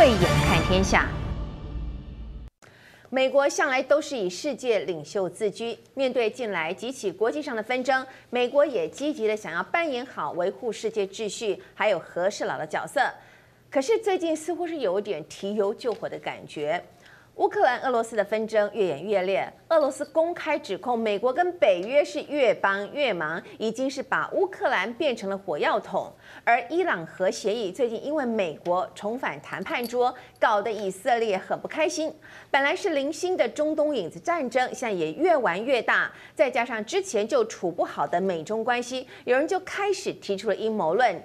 慧眼看天下。美国向来都是以世界领袖自居，面对近来几起国际上的纷争，美国也积极的想要扮演好维护世界秩序还有和事佬的角色。可是最近似乎是有点提油救火的感觉。乌克兰、俄罗斯的纷争越演越烈，俄罗斯公开指控美国跟北约是越帮越忙，已经是把乌克兰变成了火药桶。而伊朗核协议最近因为美国重返谈判桌，搞得以色列很不开心。本来是零星的中东影子战争，现在也越玩越大。再加上之前就处不好的美中关系，有人就开始提出了阴谋论。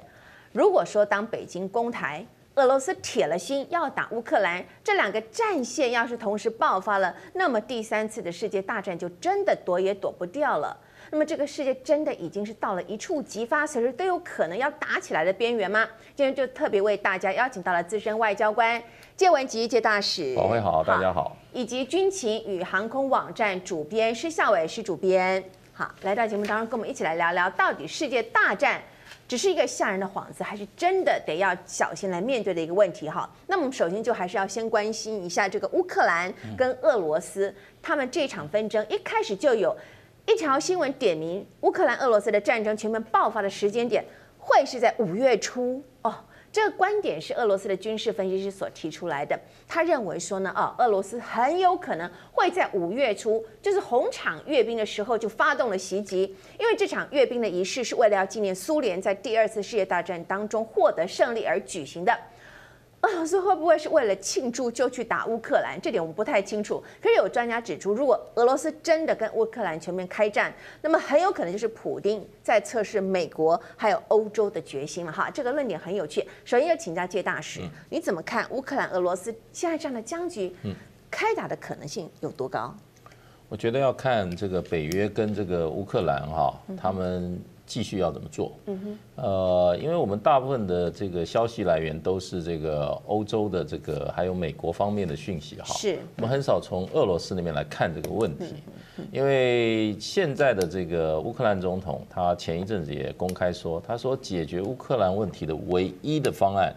如果说当北京攻台，俄罗斯铁了心要打乌克兰，这两个战线要是同时爆发了，那么第三次的世界大战就真的躲也躲不掉了。那么这个世界真的已经是到了一触即发，随时都有可能要打起来的边缘吗？今天就特别为大家邀请到了资深外交官介文吉介大使，宝慧好，大家好，以及军情与航空网站主编施孝伟施主编，好，来到节目当中跟我们一起来聊聊，到底世界大战。只是一个吓人的幌子，还是真的得要小心来面对的一个问题哈？那么我们首先就还是要先关心一下这个乌克兰跟俄罗斯，他们这场纷争一开始就有一条新闻点名乌克兰俄罗斯的战争全面爆发的时间点会是在五月初哦。这个观点是俄罗斯的军事分析师所提出来的。他认为说呢，啊，俄罗斯很有可能会在五月初，就是红场阅兵的时候就发动了袭击，因为这场阅兵的仪式是为了要纪念苏联在第二次世界大战当中获得胜利而举行的。俄罗斯会不会是为了庆祝就去打乌克兰？这点我们不太清楚。可是有专家指出，如果俄罗斯真的跟乌克兰全面开战，那么很有可能就是普丁在测试美国还有欧洲的决心了哈。这个论点很有趣。首先要请教介大使，你怎么看乌克兰、俄罗斯现在这样的僵局，开打的可能性有多高？我觉得要看这个北约跟这个乌克兰哈，他们。继续要怎么做？嗯哼，呃，因为我们大部分的这个消息来源都是这个欧洲的这个，还有美国方面的讯息哈。是，我们很少从俄罗斯那边来看这个问题，因为现在的这个乌克兰总统，他前一阵子也公开说，他说解决乌克兰问题的唯一的方案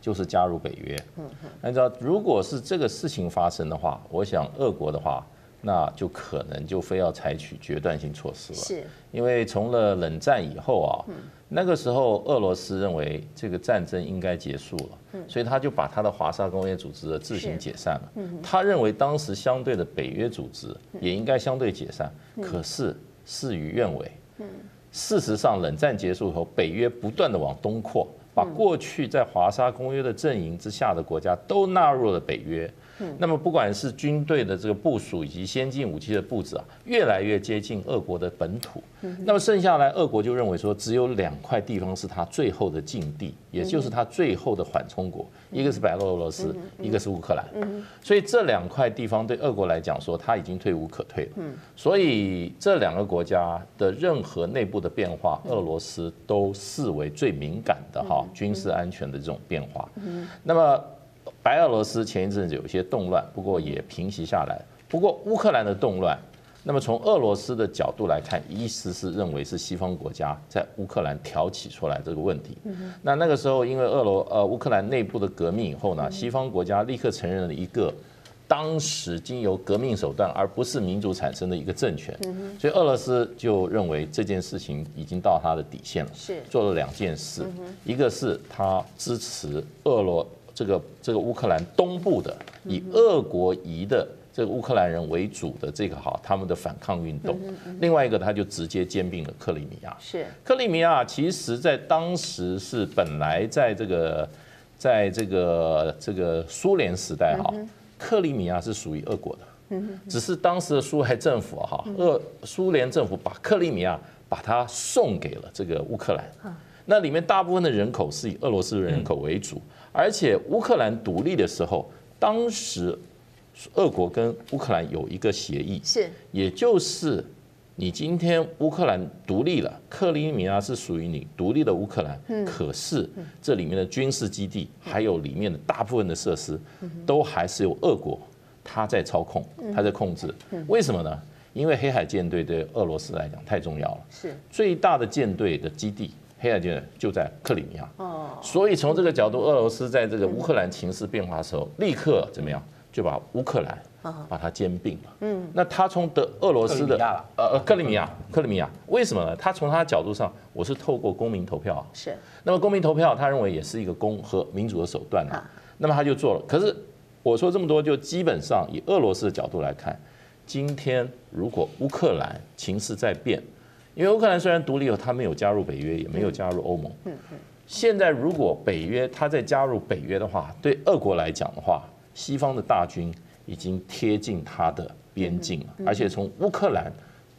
就是加入北约。嗯哼，按照如果是这个事情发生的话，我想俄国的话。那就可能就非要采取决断性措施了，是，因为从了冷战以后啊，那个时候俄罗斯认为这个战争应该结束了，所以他就把他的华沙工业组织自行解散了。他认为当时相对的北约组织也应该相对解散，可是事与愿违。事实上，冷战结束后，北约不断的往东扩，把过去在华沙公约的阵营之下的国家都纳入了北约。那么不管是军队的这个部署以及先进武器的布置啊，越来越接近俄国的本土。那么剩下来，俄国就认为说，只有两块地方是他最后的禁地，也就是他最后的缓冲国，一个是白俄罗斯，一个是乌克兰。所以这两块地方对俄国来讲说，他已经退无可退了。所以这两个国家的任何内部的变化，俄罗斯都视为最敏感的哈军事安全的这种变化。那么。白俄罗斯前一阵子有一些动乱，不过也平息下来。不过乌克兰的动乱，那么从俄罗斯的角度来看，意思是认为是西方国家在乌克兰挑起出来这个问题。那那个时候，因为俄罗呃乌克兰内部的革命以后呢，西方国家立刻承认了一个当时经由革命手段而不是民主产生的一个政权。所以俄罗斯就认为这件事情已经到他的底线了，是做了两件事，一个是他支持俄罗。这个这个乌克兰东部的以俄国裔的这个乌克兰人为主的这个哈，他们的反抗运动。另外一个，他就直接兼并了克里米亚。是克里米亚，其实在当时是本来在这个在这个这个苏联时代哈，克里米亚是属于俄国的。只是当时的苏维埃政府哈，俄苏联政府把克里米亚把它送给了这个乌克兰。那里面大部分的人口是以俄罗斯人口为主。而且乌克兰独立的时候，当时俄国跟乌克兰有一个协议，是，也就是你今天乌克兰独立了，克里米亚是属于你独立的乌克兰，嗯，可是这里面的军事基地还有里面的大部分的设施，都还是由俄国他在操控，他在控制，为什么呢？因为黑海舰队对俄罗斯来讲太重要了，是。最大的舰队的基地。黑暗阶段就在克里米亚。哦，所以从这个角度，俄罗斯在这个乌克兰情势变化的时候，立刻怎么样就把乌克兰。把它兼并了。嗯，那他从德俄罗斯的呃克里米亚克里米亚为什么呢？他从他的角度上，我是透过公民投票。是。那么公民投票，他认为也是一个公和民主的手段啊。那么他就做了。可是我说这么多，就基本上以俄罗斯的角度来看，今天如果乌克兰情势在变，因为乌克兰虽然独立了，他没有加入北约，也没有加入欧盟。嗯嗯。现在如果北约他再加入北约的话，对俄国来讲的话，西方的大军。已经贴近他的边境了，而且从乌克兰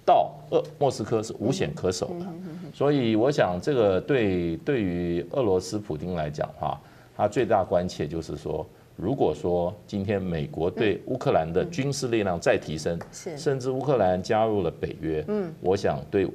到俄莫斯科是无险可守的，所以我想这个对对于俄罗斯普丁来讲的话，他最大关切就是说，如果说今天美国对乌克兰的军事力量再提升，甚至乌克兰加入了北约，嗯我想对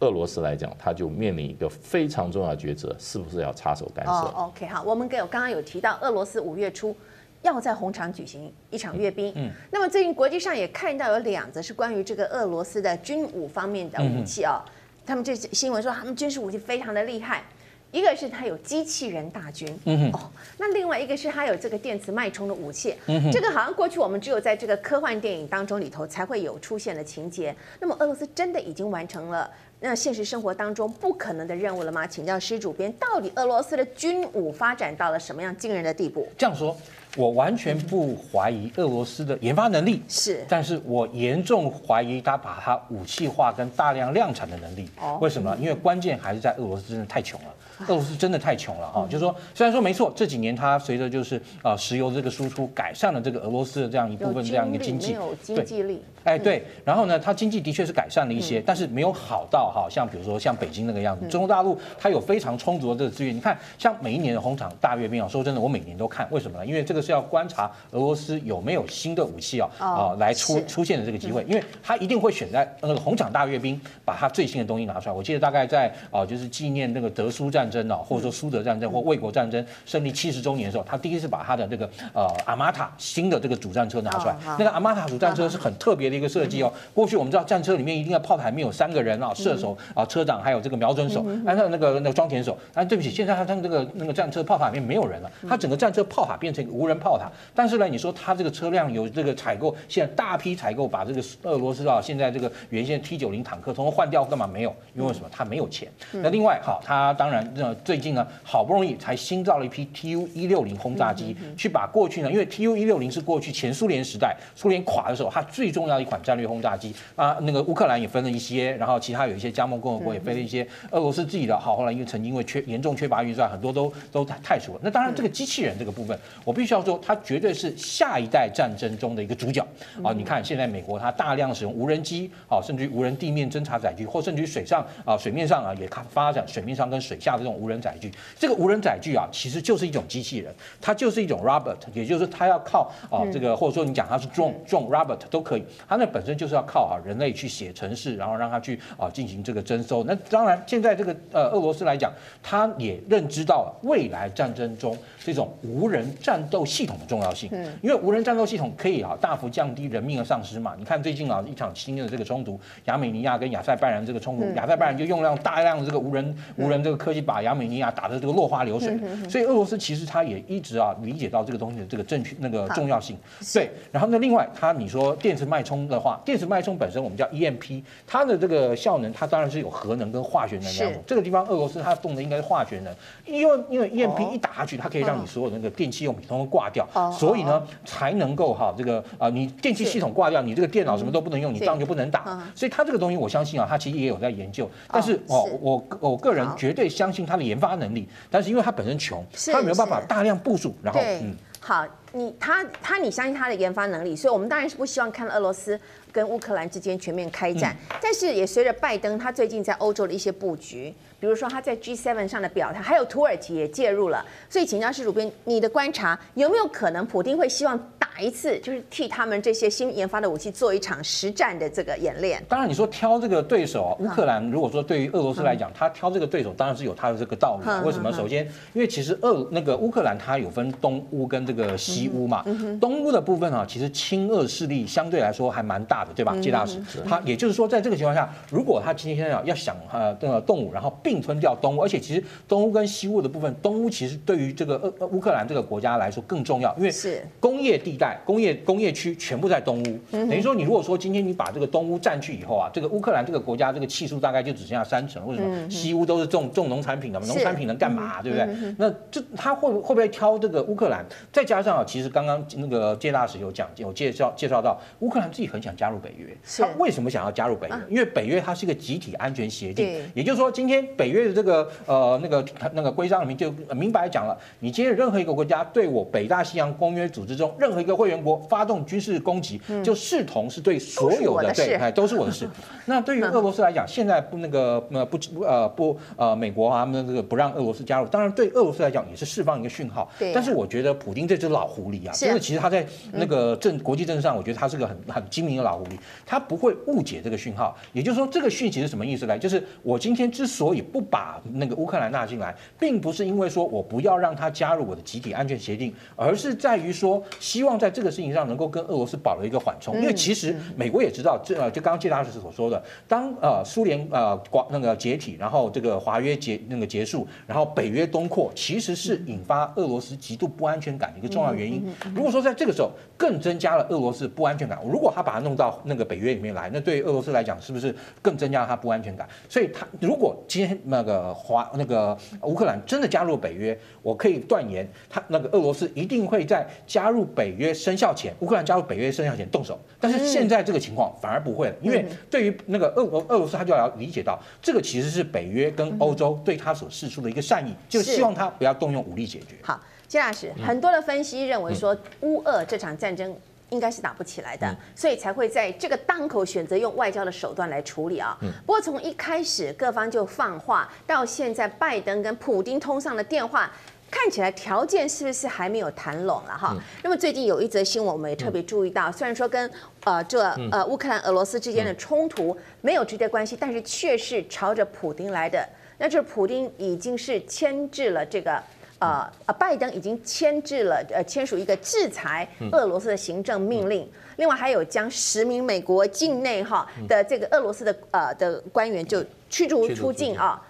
俄罗斯来讲，他就面临一个非常重要的抉择，是不是要插手干涉？OK，好，我们给我刚刚有提到俄罗斯五月初。要在红场举行一场阅兵。嗯，那么最近国际上也看到有两则是关于这个俄罗斯的军武方面的武器哦。他们这新闻说他们军事武器非常的厉害，一个是它有机器人大军，嗯哦，那另外一个是它有这个电磁脉冲的武器。嗯，这个好像过去我们只有在这个科幻电影当中里头才会有出现的情节。那么俄罗斯真的已经完成了那现实生活当中不可能的任务了吗？请教施主编，到底俄罗斯的军武发展到了什么样惊人的地步？这样说。我完全不怀疑俄罗斯的研发能力，是，但是我严重怀疑他把它武器化跟大量量产的能力。哦，为什么？因为关键还是在俄罗斯真的太穷了。俄罗斯真的太穷了哈，就是说，虽然说没错，这几年它随着就是啊石油这个输出改善了这个俄罗斯的这样一部分这样一个经济，有经济力，哎对，然后呢，它经济的确是改善了一些，但是没有好到哈，像比如说像北京那个样子，中国大陆它有非常充足的这个资源，你看像每一年的红场大阅兵啊，说真的，我每年都看，为什么呢？因为这个是要观察俄罗斯有没有新的武器啊啊来出出现的这个机会，因为它一定会选在那个红场大阅兵把它最新的东西拿出来。我记得大概在啊就是纪念那个德苏战争啊，或者说苏。苏德战争或卫国战争胜利七十周年的时候，他第一次把他的这个呃阿玛塔新的这个主战车拿出来。那个阿玛塔主战车是很特别的一个设计哦。过去我们知道战车里面一定要炮台里面有三个人啊，射手啊、车长还有这个瞄准手，还有那个那个装填手。啊对不起，现在他他这个那个战车炮塔里面没有人了，他整个战车炮塔变成无人炮塔。但是呢，你说他这个车辆有这个采购，现在大批采购把这个俄罗斯啊现在这个原先 T 九零坦克，通通换掉干嘛没有？因为什么？他没有钱。那另外好，他当然那最近呢。好不容易才新造了一批 Tu 一六零轰炸机，去把过去呢，因为 Tu 一六零是过去前苏联时代苏联垮的时候，它最重要的一款战略轰炸机啊。那个乌克兰也分了一些，然后其他有一些加盟共和国也分了一些，俄罗斯自己的好，后来因为曾经因为缺严重缺乏预算，很多都都太熟了。那当然，这个机器人这个部分，我必须要说，它绝对是下一代战争中的一个主角啊。你看现在美国它大量使用无人机啊，甚至于无人地面侦察载具，或甚至于水上啊水面上啊也看发展水面上跟水下的这种无人载具，这个无。无人载具啊，其实就是一种机器人，它就是一种 robot，也就是它要靠啊这个，或者说你讲它是 drone drone robot 都可以，它那本身就是要靠啊人类去写程式，然后让它去啊进行这个征收。那当然，现在这个呃俄罗斯来讲，它也认知到未来战争中这种无人战斗系统的重要性，因为无人战斗系统可以啊大幅降低人命的丧失嘛。你看最近啊一场新的这个冲突，亚美尼亚跟亚塞拜然这个冲突，亚塞拜然就用量大量的这个无人无人这个科技把亚美尼亚打得这个落花。流水，所以俄罗斯其实他也一直啊理解到这个东西的这个正确那个重要性。对，然后呢，另外他你说电池脉冲的话，电磁脉冲本身我们叫 EMP，它的这个效能它当然是有核能跟化学能量。这个地方俄罗斯它动的应该是化学能，因为因为 EMP 一打下去，它可以让你所有的那个电器用品通通挂掉，所以呢才能够哈这个啊你电器系统挂掉，你这个电脑什么都不能用，你仗就不能打。所以它这个东西我相信啊，它其实也有在研究，但是哦我我个人绝对相信它的研发能力，但是。因为它本身穷，它没有办法大量部署，然后嗯，好，你他他你相信他的研发能力，所以我们当然是不希望看到俄罗斯跟乌克兰之间全面开战，但是也随着拜登他最近在欧洲的一些布局，比如说他在 G7 上的表态，还有土耳其也介入了，所以请教施主编，你的观察有没有可能普丁会希望？打一次就是替他们这些新研发的武器做一场实战的这个演练？当然，你说挑这个对手，乌克兰如果说对于俄罗斯来讲，他挑这个对手当然是有他的这个道理。为什么？首先，因为其实俄那个乌克兰它有分东乌跟这个西西乌嘛。东乌的部分啊，其实亲俄势力相对来说还蛮大的，对吧？谢大使，他也就是说，在这个情况下，如果他今天要要想呃这个动武，然后并吞掉东乌，而且其实东乌跟西乌的部分，东乌其实对于这个呃乌克兰这个国家来说更重要，因为是。工业地带、工业工业区全部在东乌，等于说你如果说今天你把这个东乌占据以后啊，这个乌克兰这个国家这个气数大概就只剩下三成，为什么？西乌都是种种农产品的嘛，农产品能干嘛，对不对？那这他会会不会挑这个乌克兰？再加上啊，其实刚刚那个介大使有讲有介绍介绍到，乌克兰自己很想加入北约，他为什么想要加入北约？因为北约它是一个集体安全协定，也就是说，今天北约的这个呃那个那个规章里面就明白讲了，你今天任何一个国家对我北大西洋公约组织中任何一个会员国发动军事攻击，就视同是对所有的对，哎，都是我的事。那对于俄罗斯来讲，现在不那个呃不呃不呃美国啊他们这个不让俄罗斯加入，当然对俄罗斯来讲也是释放一个讯号。但是我觉得普京这只老狐狸啊，因为其实他在那个政国际政治上，我觉得他是个很很精明的老狐狸，他不会误解这个讯号。也就是说，这个讯息是什么意思呢？就是我今天之所以不把那个乌克兰纳进来，并不是因为说我不要让他加入我的集体安全协定，而是在于说希望在这个事情上能够跟俄罗斯保留一个缓冲。因为其实美国也知道，这呃就刚刚谢大使所说的，当呃苏联呃广那个解体，然后这个华约结那个结束，然后北约东扩，其实是引发俄罗斯极度不安全感的一个重要原因。如果说在这个时候更增加了俄罗斯不安全感，如果他把它弄到那个北约里面来，那对于俄罗斯来讲是不是更增加了他不安全感？所以，他如果今天那个华那个乌克兰真的加入北约，我可以断言，他那个俄罗斯一定会在加入北约生效前，乌克兰加入北约生效前动手。但是现在这个情况反而不会了，因为对于那个俄俄俄罗斯，他就要理解到，这个其实是北约跟欧洲对他所示出的一个善意，就希望他不要动用武力解决。好。谢老师，很多的分析认为说，乌俄这场战争应该是打不起来的，所以才会在这个当口选择用外交的手段来处理啊。不过从一开始各方就放话，到现在拜登跟普京通上了电话，看起来条件是不是还没有谈拢了哈？那么最近有一则新闻，我们也特别注意到，虽然说跟呃这呃乌克兰俄罗斯之间的冲突没有直接关系，但是却是朝着普京来的，那就是普京已经是牵制了这个。呃呃，拜登已经签制了呃签署一个制裁俄罗斯的行政命令，另外还有将十名美国境内哈的这个俄罗斯的呃的官员就驱逐出境啊，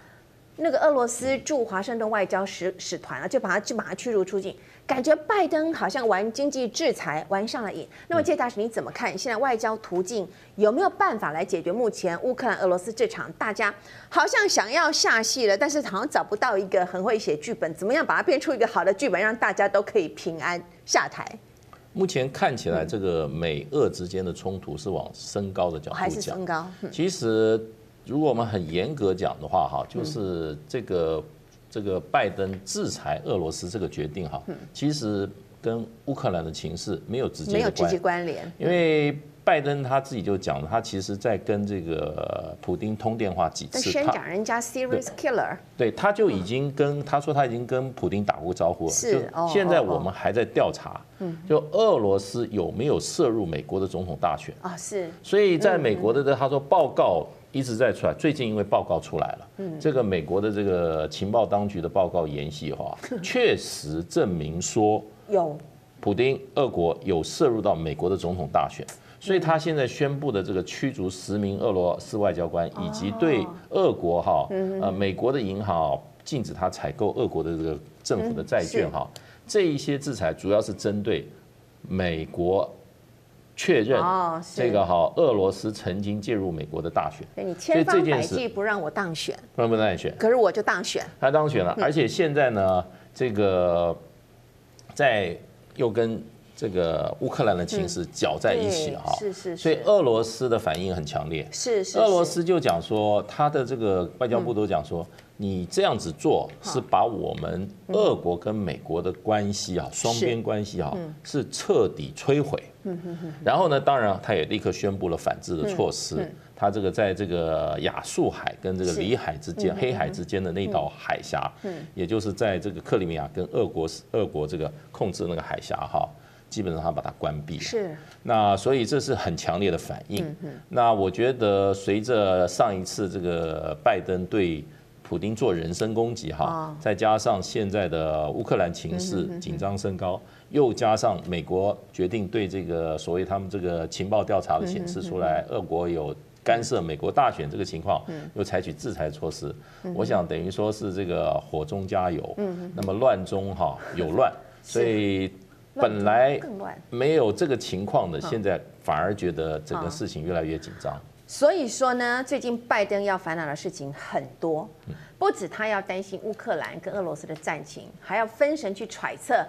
那个俄罗斯驻华盛顿外交使使团啊，就把他就把他驱逐出境。感觉拜登好像玩经济制裁玩上了瘾。那么，谢大使你怎么看？现在外交途径有没有办法来解决目前乌克兰、俄罗斯这场大家好像想要下戏了，但是好像找不到一个很会写剧本，怎么样把它变出一个好的剧本，让大家都可以平安下台？目前看起来，这个美俄之间的冲突是往升高的角度讲，还是升高？其实，如果我们很严格讲的话，哈，就是这个。这个拜登制裁俄罗斯这个决定哈，其实跟乌克兰的情势没有直接没有直接关联，因为拜登他自己就讲了，他其实在跟这个普丁通电话几次，先讲人家 serious killer，对，他就已经跟他说他已经跟普丁打过招呼了，是，现在我们还在调查，就俄罗斯有没有涉入美国的总统大选啊？是，所以在美国的他说报告。一直在出来，最近因为报告出来了，这个美国的这个情报当局的报告研析哈，确实证明说有。普丁俄国有涉入到美国的总统大选，所以他现在宣布的这个驱逐十名俄罗斯外交官，以及对俄国哈呃美国的银行禁止他采购俄国的这个政府的债券哈，这一些制裁主要是针对美国。确认这个哈，俄罗斯曾经介入美国的大选，你千方百计不让我当选，不让不当选，可是我就当选，他当选了，而且现在呢，这个在又跟这个乌克兰的情势搅在一起哈，是是，所以俄罗斯的反应很强烈，是是，俄罗斯就讲说，他的这个外交部都讲说。你这样子做是把我们俄国跟美国的关系啊，双边关系啊，是彻底摧毁。然后呢，当然他也立刻宣布了反制的措施。他这个在这个亚速海跟这个里海之间、黑海之间的那道海峡，也就是在这个克里米亚跟俄国俄国这个控制那个海峡哈，基本上他把它关闭了。是。那所以这是很强烈的反应。那我觉得随着上一次这个拜登对普丁做人身攻击哈，再加上现在的乌克兰情势紧张升高，又加上美国决定对这个所谓他们这个情报调查的显示出来，俄国有干涉美国大选这个情况，又采取制裁措施，我想等于说是这个火中加油，那么乱中哈有乱，所以本来没有这个情况的，现在反而觉得整个事情越来越紧张。所以说呢，最近拜登要烦恼的事情很多，不止他要担心乌克兰跟俄罗斯的战情，还要分神去揣测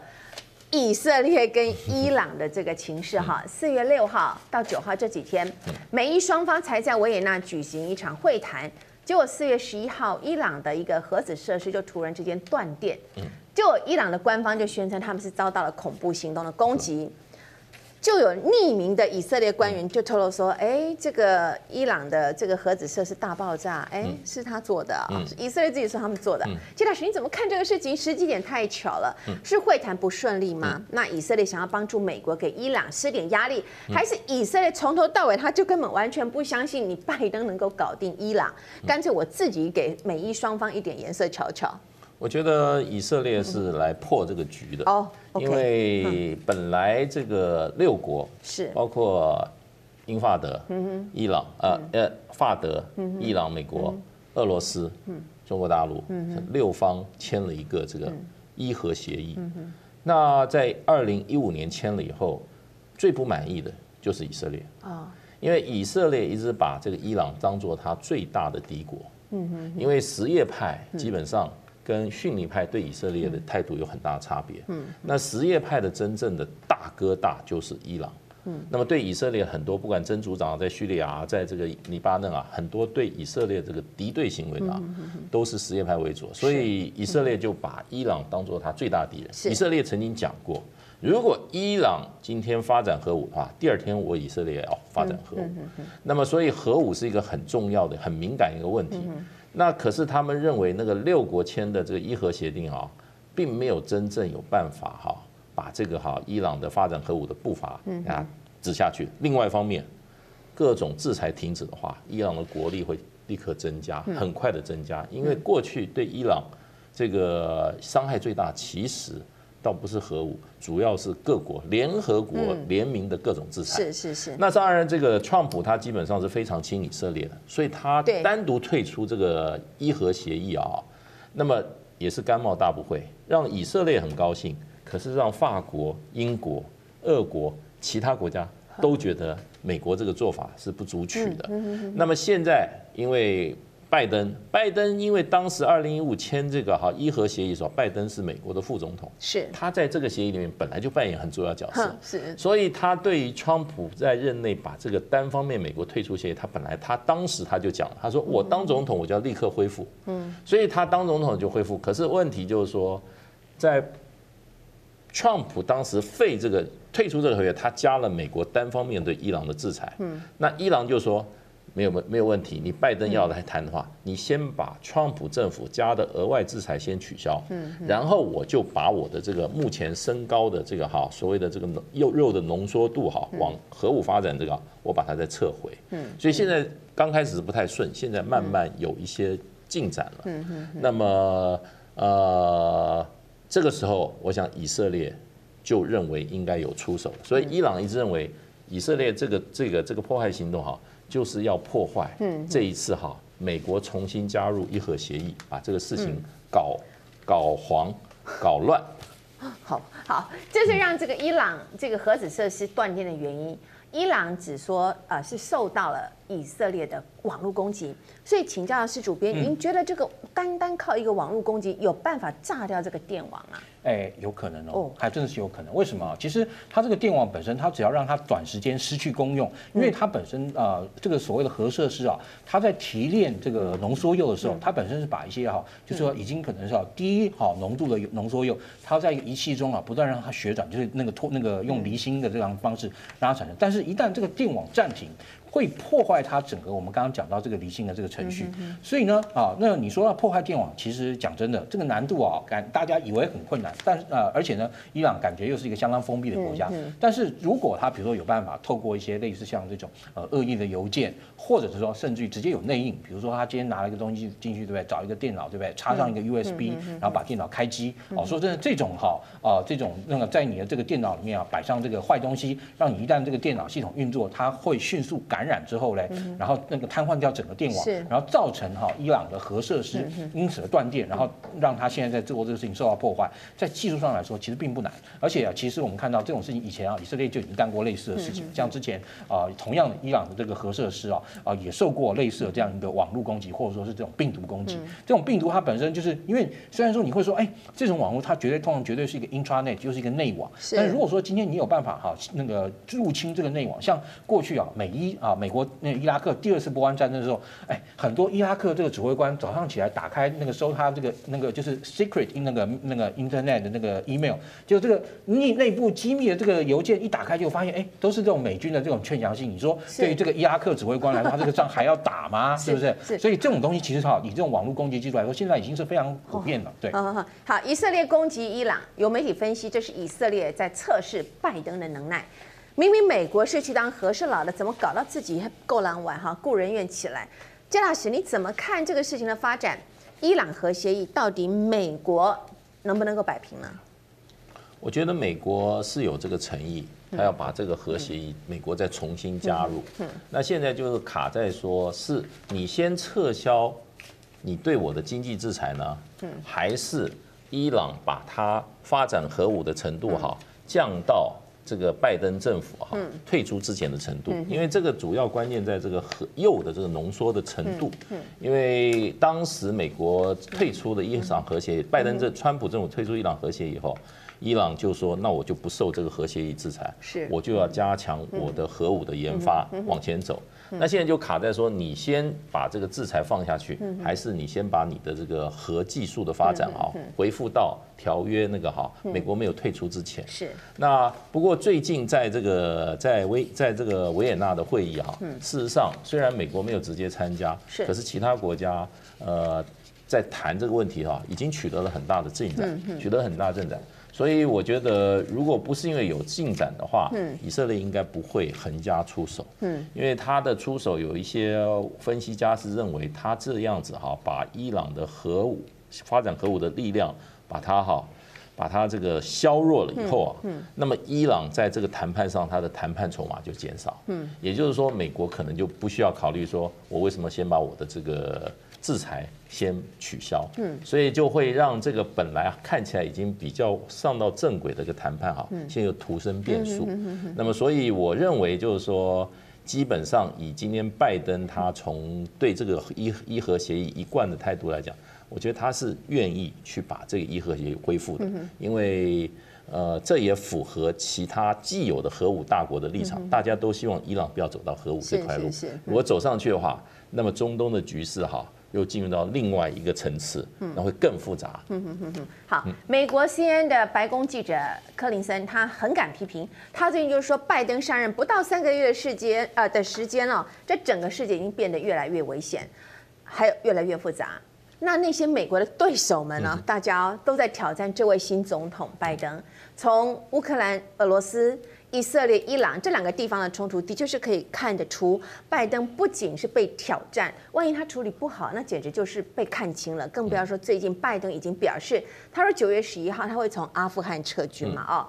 以色列跟伊朗的这个情势。哈，四月六号到九号这几天，美伊双方才在维也纳举行一场会谈，结果四月十一号，伊朗的一个核子设施就突然之间断电，就伊朗的官方就宣称他们是遭到了恐怖行动的攻击。就有匿名的以色列官员就透露说，哎，这个伊朗的这个核子设施大爆炸，哎，是他做的啊。以色列自己说他们做的。谢老师，你怎么看这个事情？时机点太巧了，是会谈不顺利吗？那以色列想要帮助美国给伊朗施点压力，还是以色列从头到尾他就根本完全不相信你拜登能够搞定伊朗，干脆我自己给美伊双方一点颜色瞧瞧？我觉得以色列是来破这个局的哦，因为本来这个六国是。包括英法德、伊朗呃呃法德、伊朗、美国、俄罗斯、中国大陆六方签了一个这个伊核协议。那在二零一五年签了以后，最不满意的就是以色列。啊，因为以色列一直把这个伊朗当做他最大的敌国。因为什叶派基本上。跟逊尼派对以色列的态度有很大的差别。嗯，那什叶派的真正的大哥大就是伊朗。嗯，那么对以色列很多，不管真主党在叙利亚，在这个黎巴嫩啊，很多对以色列这个敌对行为啊，都是什叶派为主。所以以色列就把伊朗当做他最大敌人。以色列曾经讲过，如果伊朗今天发展核武的话，第二天我以色列也要发展核武。那么所以核武是一个很重要的、很敏感一个问题。那可是他们认为那个六国签的这个伊核协定啊，并没有真正有办法哈，把这个哈伊朗的发展核武的步伐啊指下去。另外一方面，各种制裁停止的话，伊朗的国力会立刻增加，很快的增加。因为过去对伊朗这个伤害最大，其实。倒不是核武，主要是各国联合国联名的各种制裁。是是是。那当然，这个川普他基本上是非常亲以色列的，所以他单独退出这个伊核协议啊，那么也是甘冒大不讳，让以色列很高兴，可是让法国、英国、俄国其他国家都觉得美国这个做法是不足取的。那么现在因为。拜登，拜登因为当时二零一五签这个哈伊核协议的时候，拜登是美国的副总统，是。他在这个协议里面本来就扮演很重要角色，是，所以他对于川普在任内把这个单方面美国退出协议，他本来他当时他就讲了，他说我当总统我就要立刻恢复，嗯，所以他当总统就恢复，可是问题就是说，在川普当时废这个退出这个合约，他加了美国单方面对伊朗的制裁，嗯，那伊朗就说。没有没有问题，你拜登要来谈的话，你先把川普政府加的额外制裁先取消，嗯然后我就把我的这个目前升高的这个哈所谓的这个肉肉的浓缩度哈往核武发展这个，我把它再撤回。嗯所以现在刚开始是不太顺，现在慢慢有一些进展了。嗯嗯那么呃这个时候，我想以色列就认为应该有出手，所以伊朗一直认为以色列这个这个这个迫害行动哈。就是要破坏，这一次哈，美国重新加入伊核协议，把这个事情搞搞黄、搞乱。好 好，这是让这个伊朗这个核子设施断电的原因。伊朗只说呃是受到了以色列的网络攻击，所以请教的是主编，您觉得这个单单靠一个网络攻击有办法炸掉这个电网吗？哎，有可能哦，还真的是有可能。为什么？其实它这个电网本身，它只要让它短时间失去功用，因为它本身啊、呃，这个所谓的核设施啊，它在提炼这个浓缩铀的时候，它本身是把一些哈，就是说已经可能是低好浓度的浓缩铀，它在仪器中啊，不断让它旋转，就是那个拖那个用离心的这样方式让它产生。但是，一旦这个电网暂停，会破坏它整个我们刚刚讲到这个离心的这个程序。所以呢，啊，那你说要破坏电网，其实讲真的，这个难度啊，感大家以为很困难，但呃，而且呢，伊朗感觉又是一个相当封闭的国家。但是如果他比如说有办法透过一些类似像这种呃恶意的邮件，或者是说甚至于直接有内应，比如说他今天拿了一个东西进去，对不对？找一个电脑，对不对？插上一个 USB，然后把电脑开机。哦，说真的，这种哈啊，这种那个在你的这个电脑里面啊摆上这个坏东西，让你一旦这个电脑系统运作，它会迅速感染之后嘞，然后那个瘫痪掉整个电网，然后造成哈伊朗的核设施因此而断电，然后让他现在在做这个事情受到破坏。在技术上来说，其实并不难，而且啊，其实我们看到这种事情以前啊，以色列就已经干过类似的事情，像之前啊，同样的伊朗的这个核设施啊啊也受过类似的这样一个网络攻击，或者说是这种病毒攻击。这种病毒它本身就是因为虽然说你会说，哎，这种网络它绝对通常绝对是一个 intranet，就是一个内网，但是如果说今天你有办法哈那个入侵这个内网，像过去啊美伊啊美国那伊拉克第二次波湾战争的时候，哎，很多伊拉克这个指挥官早上起来打开那个收他这个那个就是 secret 那个那个 internet 的那个 email，就这个内内部机密的这个邮件一打开就发现，哎，都是这种美军的这种劝降信。你说对于这个伊拉克指挥官来说，他这个仗还要打吗？是不是？所以这种东西其实哈，以这种网络攻击技术来说，现在已经是非常普遍了。对，好，以色列攻击伊朗，有媒体分析，这是以色列在测试拜登的能耐。明明美国是去当和事佬的，怎么搞到自己够狼玩哈？故人怨起来。姜老师，你怎么看这个事情的发展？伊朗核协议到底美国能不能够摆平呢？我觉得美国是有这个诚意，他要把这个核协议，美国再重新加入。嗯那现在就是卡在说，是你先撤销你对我的经济制裁呢，嗯还是伊朗把它发展核武的程度哈降到？这个拜登政府哈退出之前的程度，因为这个主要关键在这个核铀的这个浓缩的程度。因为当时美国退出的伊朗核协议，拜登这川普政府退出伊朗核协议以后，伊朗就说：“那我就不受这个核协议制裁，我就要加强我的核武的研发，往前走。”那现在就卡在说，你先把这个制裁放下去，还是你先把你的这个核技术的发展啊，恢复到条约那个哈，美国没有退出之前。是。那不过最近在这个在维在这个维也纳的会议哈，事实上虽然美国没有直接参加，是，可是其他国家呃在谈这个问题哈，已经取得了很大的进展，取得很大进展。所以我觉得，如果不是因为有进展的话，以色列应该不会横加出手。嗯，因为他的出手有一些分析家是认为，他这样子哈，把伊朗的核武发展核武的力量，把它哈，把它这个削弱了以后啊，那么伊朗在这个谈判上，它的谈判筹码就减少。嗯，也就是说，美国可能就不需要考虑说，我为什么先把我的这个。制裁先取消，嗯，所以就会让这个本来看起来已经比较上到正轨的一个谈判哈，现在又徒生变数。那么，所以我认为就是说，基本上以今天拜登他从对这个伊伊核协议一贯的态度来讲，我觉得他是愿意去把这个伊核协议恢复的，因为呃，这也符合其他既有的核武大国的立场，大家都希望伊朗不要走到核武这块路。如果走上去的话，那么中东的局势哈。又进入到另外一个层次，那会更复杂。嗯哼哼哼。好，美国 CNN 的白宫记者柯林森，他很敢批评。他最近就是说，拜登上任不到三个月的时间，呃的时间了，这整个世界已经变得越来越危险，还有越来越复杂。那那些美国的对手们呢？大家都在挑战这位新总统拜登，从乌克兰、俄罗斯。以色列、伊朗这两个地方的冲突，的确是可以看得出，拜登不仅是被挑战，万一他处理不好，那简直就是被看清了。更不要说最近拜登已经表示，他说九月十一号他会从阿富汗撤军嘛？哦，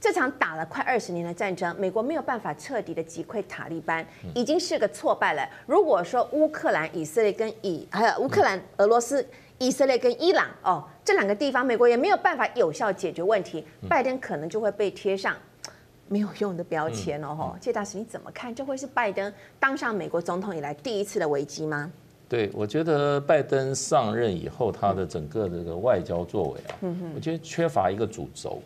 这场打了快二十年的战争，美国没有办法彻底的击溃塔利班，已经是个挫败了。如果说乌克兰、以色列跟以还有乌克兰、俄罗斯、以色列跟伊朗哦这两个地方，美国也没有办法有效解决问题，拜登可能就会被贴上。没有用的标签哦，哈，谢大使你怎么看？这会是拜登当上美国总统以来第一次的危机吗？对，我觉得拜登上任以后，他的整个这个外交作为啊，我觉得缺乏一个主轴。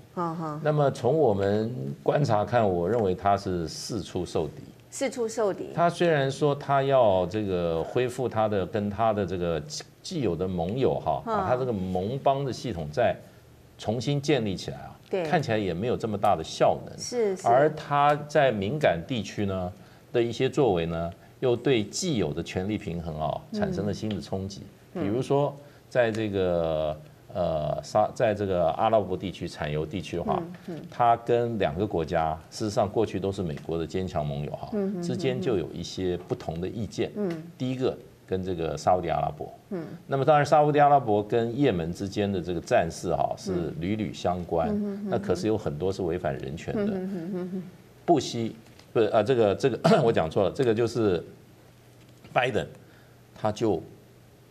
那么从我们观察看，我认为他是四处受敌。四处受敌。他虽然说他要这个恢复他的跟他的这个既有的盟友哈，把他这个盟邦的系统再重新建立起来啊。看起来也没有这么大的效能，是。而他在敏感地区呢，的一些作为呢，又对既有的权力平衡啊产生了新的冲击。比如说，在这个呃沙，在这个阿拉伯地区产油地区的话，它跟两个国家事实上过去都是美国的坚强盟友哈，之间就有一些不同的意见。嗯。第一个跟这个沙乌地阿拉伯，那么当然沙乌地阿拉伯跟也门之间的这个战事哈是屡屡相关，那可是有很多是违反人权的。布希不是啊，这个这个 我讲错了，这个就是拜登，他就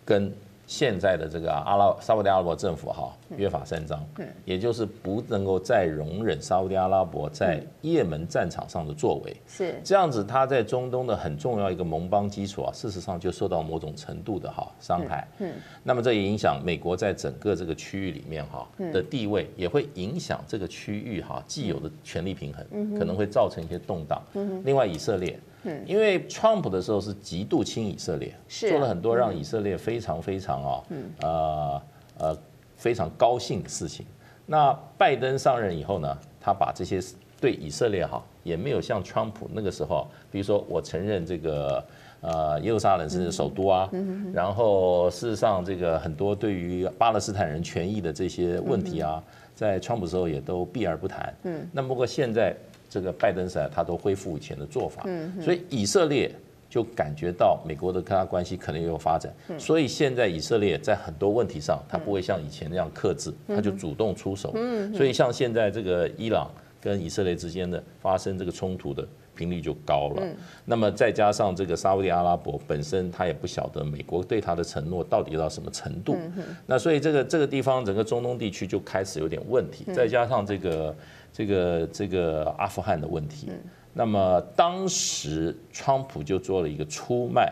跟。现在的这个阿拉沙乌地阿拉伯政府哈约法三章，也就是不能够再容忍沙乌地阿拉伯在也门战场上的作为，是。这样子，他在中东的很重要一个盟邦基础啊，事实上就受到某种程度的哈伤害。嗯，那么这也影响美国在整个这个区域里面哈的地位，也会影响这个区域哈既有的权力平衡，可能会造成一些动荡。另外以色列。因为川普的时候是极度亲以色列，是做了很多让以色列非常非常啊，呃呃非常高兴的事情。那拜登上任以后呢，他把这些对以色列哈，也没有像川普那个时候，比如说我承认这个呃耶路撒冷是首都啊，然后事实上这个很多对于巴勒斯坦人权益的这些问题啊，在川普时候也都避而不谈。嗯，那不过现在。这个拜登时代，他都恢复以前的做法，所以以色列就感觉到美国的跟他关系可能也有发展，所以现在以色列在很多问题上，他不会像以前那样克制，他就主动出手。所以像现在这个伊朗跟以色列之间的发生这个冲突的频率就高了。那么再加上这个沙乌地阿拉伯本身，他也不晓得美国对他的承诺到底到什么程度。那所以这个这个地方整个中东地区就开始有点问题，再加上这个。这个这个阿富汗的问题，那么当时川普就做了一个出卖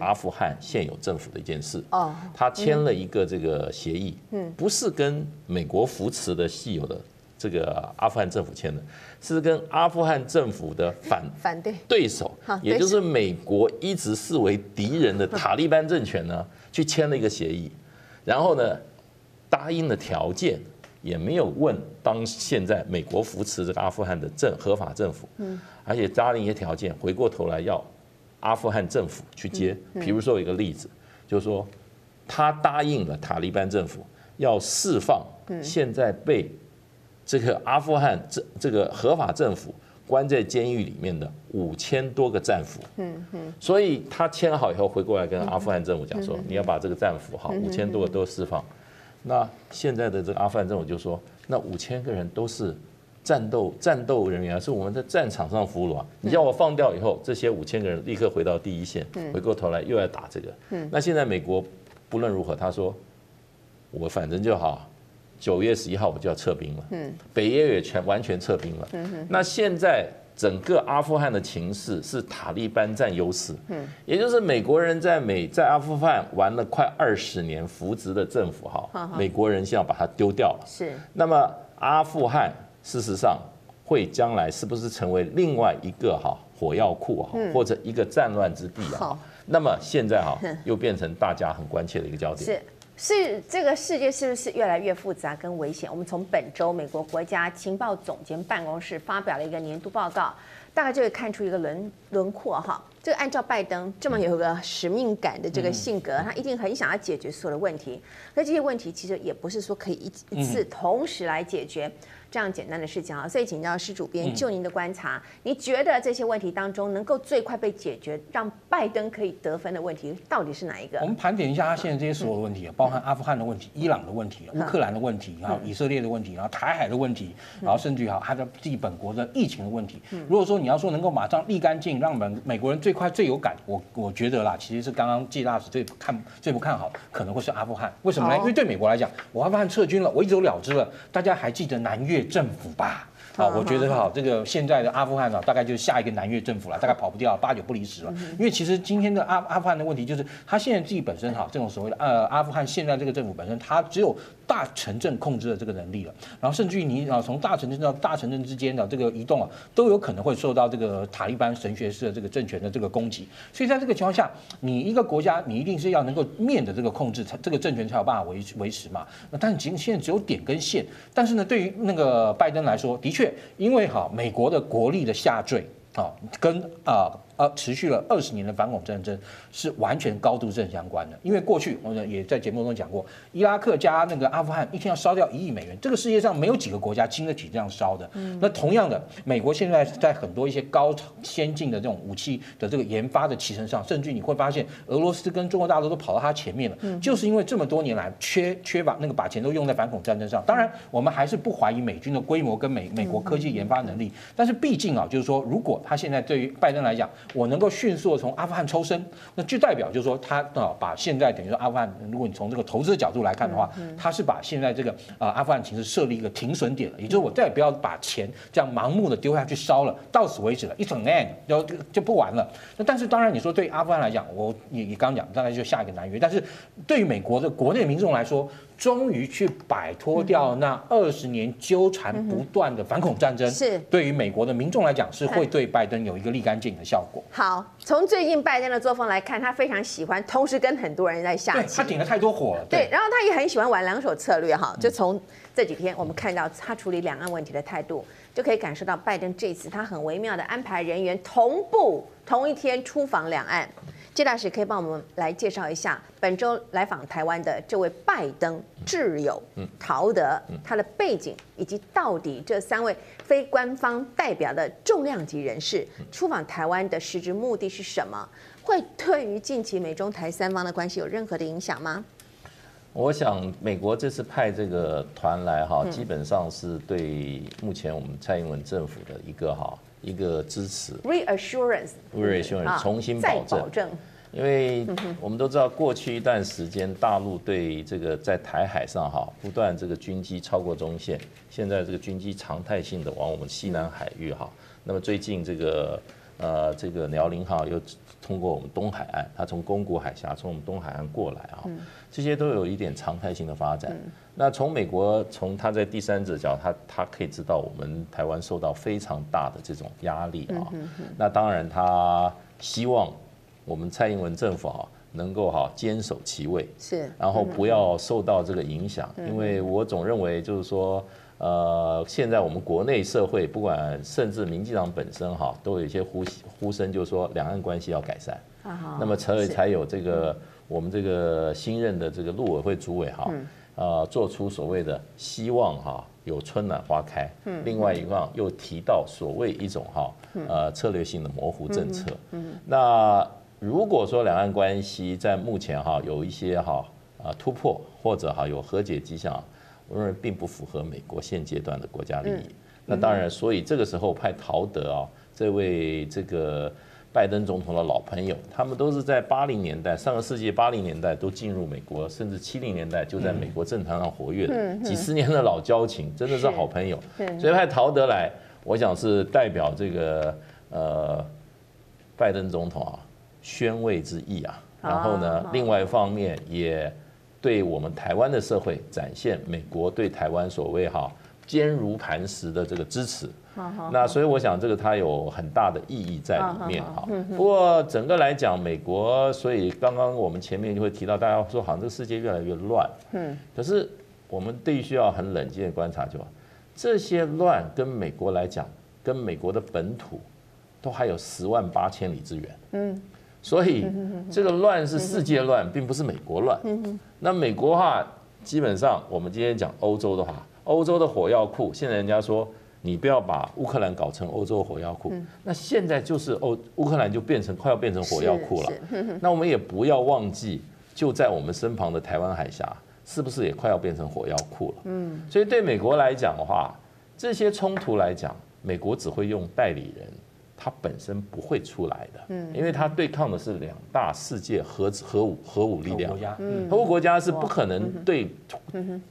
阿富汗现有政府的一件事，他签了一个这个协议，不是跟美国扶持的现有的这个阿富汗政府签的，是跟阿富汗政府的反 反对对手，也就是美国一直视为敌人的 塔利班政权呢，去签了一个协议，然后呢，答应了条件。也没有问当现在美国扶持这个阿富汗的政合法政府，而且答应一些条件，回过头来要阿富汗政府去接。比如说有一个例子，就是说他答应了塔利班政府要释放现在被这个阿富汗这这个合法政府关在监狱里面的五千多个战俘。所以他签好以后回过来跟阿富汗政府讲说，你要把这个战俘哈五千多个都释放。那现在的这个阿富汗政府就说，那五千个人都是战斗战斗人员，是我们在战场上俘虏啊！你叫我放掉以后，这些五千个人立刻回到第一线，回过头来又要打这个。那现在美国不论如何，他说我反正就好，九月十一号我就要撤兵了。嗯北约也全完全撤兵了。那现在。整个阿富汗的情势是塔利班占优势，嗯，也就是美国人在美在阿富汗玩了快二十年扶植的政府哈，美国人现在把它丢掉了，是。那么阿富汗事实上会将来是不是成为另外一个哈火药库哈，或者一个战乱之地啊？那么现在哈又变成大家很关切的一个焦点。是这个世界是不是越来越复杂跟危险？我们从本周美国国家情报总监办公室发表了一个年度报告，大概就会看出一个轮轮廓哈。这个按照拜登这么有个使命感的这个性格，他一定很想要解决所有的问题。那这些问题其实也不是说可以一一次同时来解决。这样简单的事情啊，所以请教施主编，就您的观察，你觉得这些问题当中能够最快被解决，让拜登可以得分的问题到底是哪一个？我们盘点一下他现在这些所有的问题啊，包含阿富汗的问题、伊朗的问题、乌克兰的问题，然后以色列的问题，然后台海的问题，然后甚至于哈他的自己本国的疫情的问题。如果说你要说能够马上立竿见影，让美美国人最快最有感，我我觉得啦，其实是刚刚季大使最不看最不看好，可能会是阿富汗。为什么呢？因为对美国来讲，我阿富汗撤军了，我一走了之了。大家还记得南越政府吧？啊，我觉得哈，这个现在的阿富汗呢，大概就是下一个南越政府了，大概跑不掉，八九不离十了。因为其实今天的阿阿富汗的问题就是，他现在自己本身哈，这种所谓的呃阿富汗现在这个政府本身，他只有大城镇控制的这个能力了。然后甚至于你啊，从大城镇到大城镇之间的这个移动啊，都有可能会受到这个塔利班神学式的这个政权的这个攻击。所以在这个情况下，你一个国家，你一定是要能够面的这个控制，这个政权才有办法维维持嘛。那但仅现在只有点跟线，但是呢，对于那个拜登来说，的确。因为哈，美国的国力的下坠，啊，跟啊。持续了二十年的反恐战争是完全高度正相关的。因为过去我们也在节目中讲过，伊拉克加那个阿富汗一天要烧掉一亿美元，这个世界上没有几个国家经得起这样烧的。那同样的，美国现在在很多一些高先进的这种武器的这个研发的提升上，甚至你会发现俄罗斯跟中国大陆都跑到它前面了，就是因为这么多年来缺缺乏那个把钱都用在反恐战争上。当然，我们还是不怀疑美军的规模跟美美国科技研发能力，但是毕竟啊，就是说，如果他现在对于拜登来讲，我能够迅速的从阿富汗抽身，那就代表就是说他啊把现在等于说阿富汗，如果你从这个投资的角度来看的话，他是把现在这个啊阿富汗其实设立一个停损点了，也就是我再也不要把钱这样盲目的丢下去烧了，到此为止了，一整 end 就就不玩了。那但是当然你说对阿富汗来讲，我你你刚讲大概就下一个南约，但是对于美国的国内民众来说，终于去摆脱掉那二十年纠缠不断的反恐战争，是对于美国的民众来讲，是会对拜登有一个立竿见影的效果。好，从最近拜登的作风来看，他非常喜欢，同时跟很多人在下棋，他顶了太多火了。对，然后他也很喜欢玩两手策略哈，就从这几天我们看到他处理两岸问题的态度，就可以感受到拜登这次他很微妙的安排人员同步同一天出访两岸。谢大使可以帮我们来介绍一下本周来访台湾的这位拜登挚友陶德，他的背景以及到底这三位非官方代表的重量级人士出访台湾的实质目的是什么？会对于近期美中台三方的关系有任何的影响吗？我想美国这次派这个团来哈，基本上是对目前我们蔡英文政府的一个哈。一个支持，reassurance，reassurance，重新保证，因为我们都知道，过去一段时间，大陆对这个在台海上哈，不断这个军机超过中线，现在这个军机常态性的往我们西南海域哈，那么最近这个呃这个辽宁号又通过我们东海岸，它从宫古海峡从我们东海岸过来啊，这些都有一点常态性的发展。那从美国从他在第三者角，他他可以知道我们台湾受到非常大的这种压力啊。那当然他希望我们蔡英文政府啊能够哈坚守其位，是，然后不要受到这个影响。因为我总认为就是说，呃，现在我们国内社会不管甚至民进党本身哈都有一些呼呼声，就是说两岸关系要改善。那么才才有这个我们这个新任的这个陆委会主委哈。呃，做出所谓的希望哈，有春暖花开。另外一个又提到所谓一种哈，呃，策略性的模糊政策。那如果说两岸关系在目前哈有一些哈啊突破或者哈有和解迹象，我认为并不符合美国现阶段的国家利益。那当然，所以这个时候派陶德啊这位这个。拜登总统的老朋友，他们都是在八零年代，上个世纪八零年代都进入美国，甚至七零年代就在美国政坛上活跃的，几十年的老交情，真的是好朋友。所以派陶德来，我想是代表这个呃拜登总统啊宣慰之意啊。然后呢，另外一方面也对我们台湾的社会展现美国对台湾所谓哈坚如磐石的这个支持。那所以我想这个它有很大的意义在里面哈。不过整个来讲，美国所以刚刚我们前面就会提到，大家说好像这个世界越来越乱。嗯。可是我们必须要很冷静的观察，就这些乱跟美国来讲，跟美国的本土都还有十万八千里之远。嗯。所以这个乱是世界乱，并不是美国乱。嗯。那美国哈，基本上我们今天讲欧洲的话，欧洲的火药库，现在人家说。你不要把乌克兰搞成欧洲火药库，嗯、那现在就是欧乌克兰就变成快要变成火药库了。那我们也不要忘记，就在我们身旁的台湾海峡，是不是也快要变成火药库了？嗯，所以对美国来讲的话，这些冲突来讲，美国只会用代理人，他本身不会出来的。嗯，因为它对抗的是两大世界核核武核武力量。嗯，核武国家是不可能对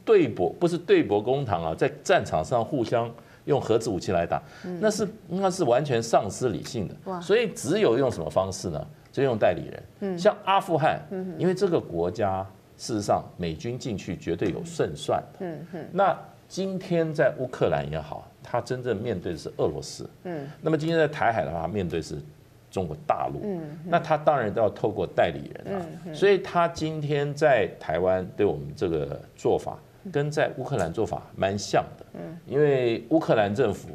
对簿不是对簿公堂啊，在战场上互相。用核子武器来打，那是那是完全丧失理性的，所以只有用什么方式呢？就用代理人，像阿富汗，因为这个国家事实上美军进去绝对有胜算的。那今天在乌克兰也好，他真正面对的是俄罗斯。那么今天在台海的话，面对是中国大陆。那他当然都要透过代理人啊，所以他今天在台湾对我们这个做法。跟在乌克兰做法蛮像的，因为乌克兰政府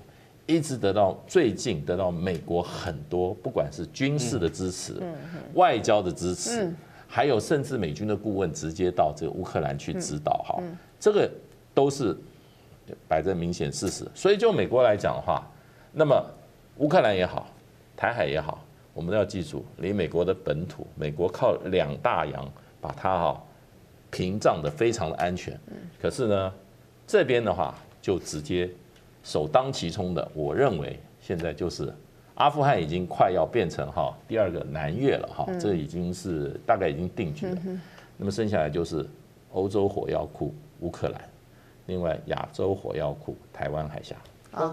一直得到最近得到美国很多，不管是军事的支持、外交的支持，还有甚至美军的顾问直接到这个乌克兰去指导，哈，这个都是摆在明显事实。所以就美国来讲的话，那么乌克兰也好，台海也好，我们都要记住，离美国的本土，美国靠两大洋把它哈屏障的非常的安全。可是呢，这边的话就直接。首当其冲的，我认为现在就是阿富汗已经快要变成哈第二个南越了哈，这已经是大概已经定局了。那么剩下来就是欧洲火药库乌克兰，另外亚洲火药库台湾海峡。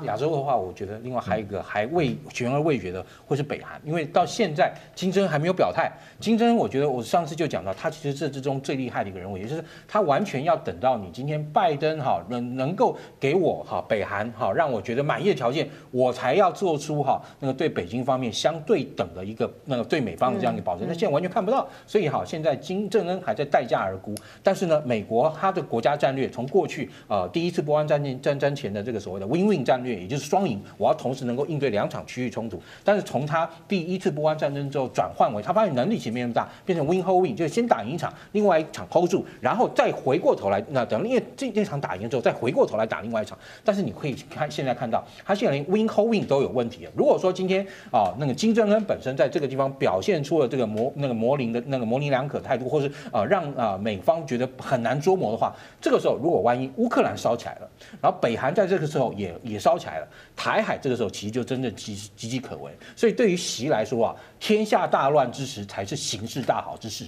亚洲的话，我觉得另外还有一个还未悬而未决的，会是北韩，因为到现在金正恩还没有表态。金正恩，我觉得我上次就讲到，他其实这之中最厉害的一个人物，也就是他完全要等到你今天拜登哈能能够给我哈北韩哈让我觉得满意的条件，我才要做出哈那个对北京方面相对等的一个那个对美方的这样一个保证。那现在完全看不到，所以哈现在金正恩还在待价而沽。但是呢，美国他的国家战略从过去呃第一次波湾战争战争前的这个所谓的 win-win 战战略也就是双赢，我要同时能够应对两场区域冲突。但是从他第一次波湾战争之后转换为，他发现能力其实没那么大，变成 win hold win，就是先打赢一场，另外一场 hold 住，然后再回过头来，那等因为这这场打赢之后，再回过头来打另外一场。但是你可以看现在看到，他现在连 win hold win 都有问题了。如果说今天啊，那个金正恩本身在这个地方表现出了这个模那个模棱的那个模棱两可态度，或是啊让啊美方觉得很难捉摸的话，这个时候如果万一乌克兰烧起来了，然后北韩在这个时候也也也烧起来了。台海这个时候其实就真正岌岌岌可危，所以对于习来说啊，天下大乱之时才是形势大好之时。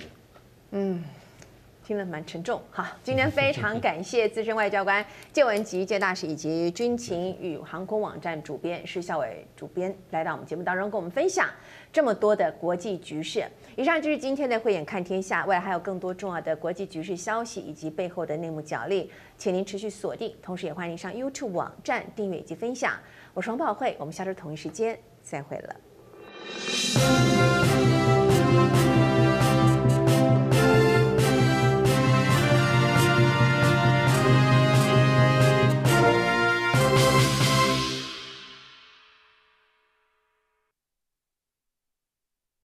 嗯，听了蛮沉重。好，今天非常感谢资深外交官介文吉介大使以及军情与航空网站主编施孝玮主编来到我们节目当中，跟我们分享这么多的国际局势。以上就是今天的慧眼看天下，未来还有更多重要的国际局势消息以及背后的内幕角力，请您持续锁定，同时也欢迎上 YouTube 网站订阅以及分享。我是王宝慧，我们下周同一时间再会了。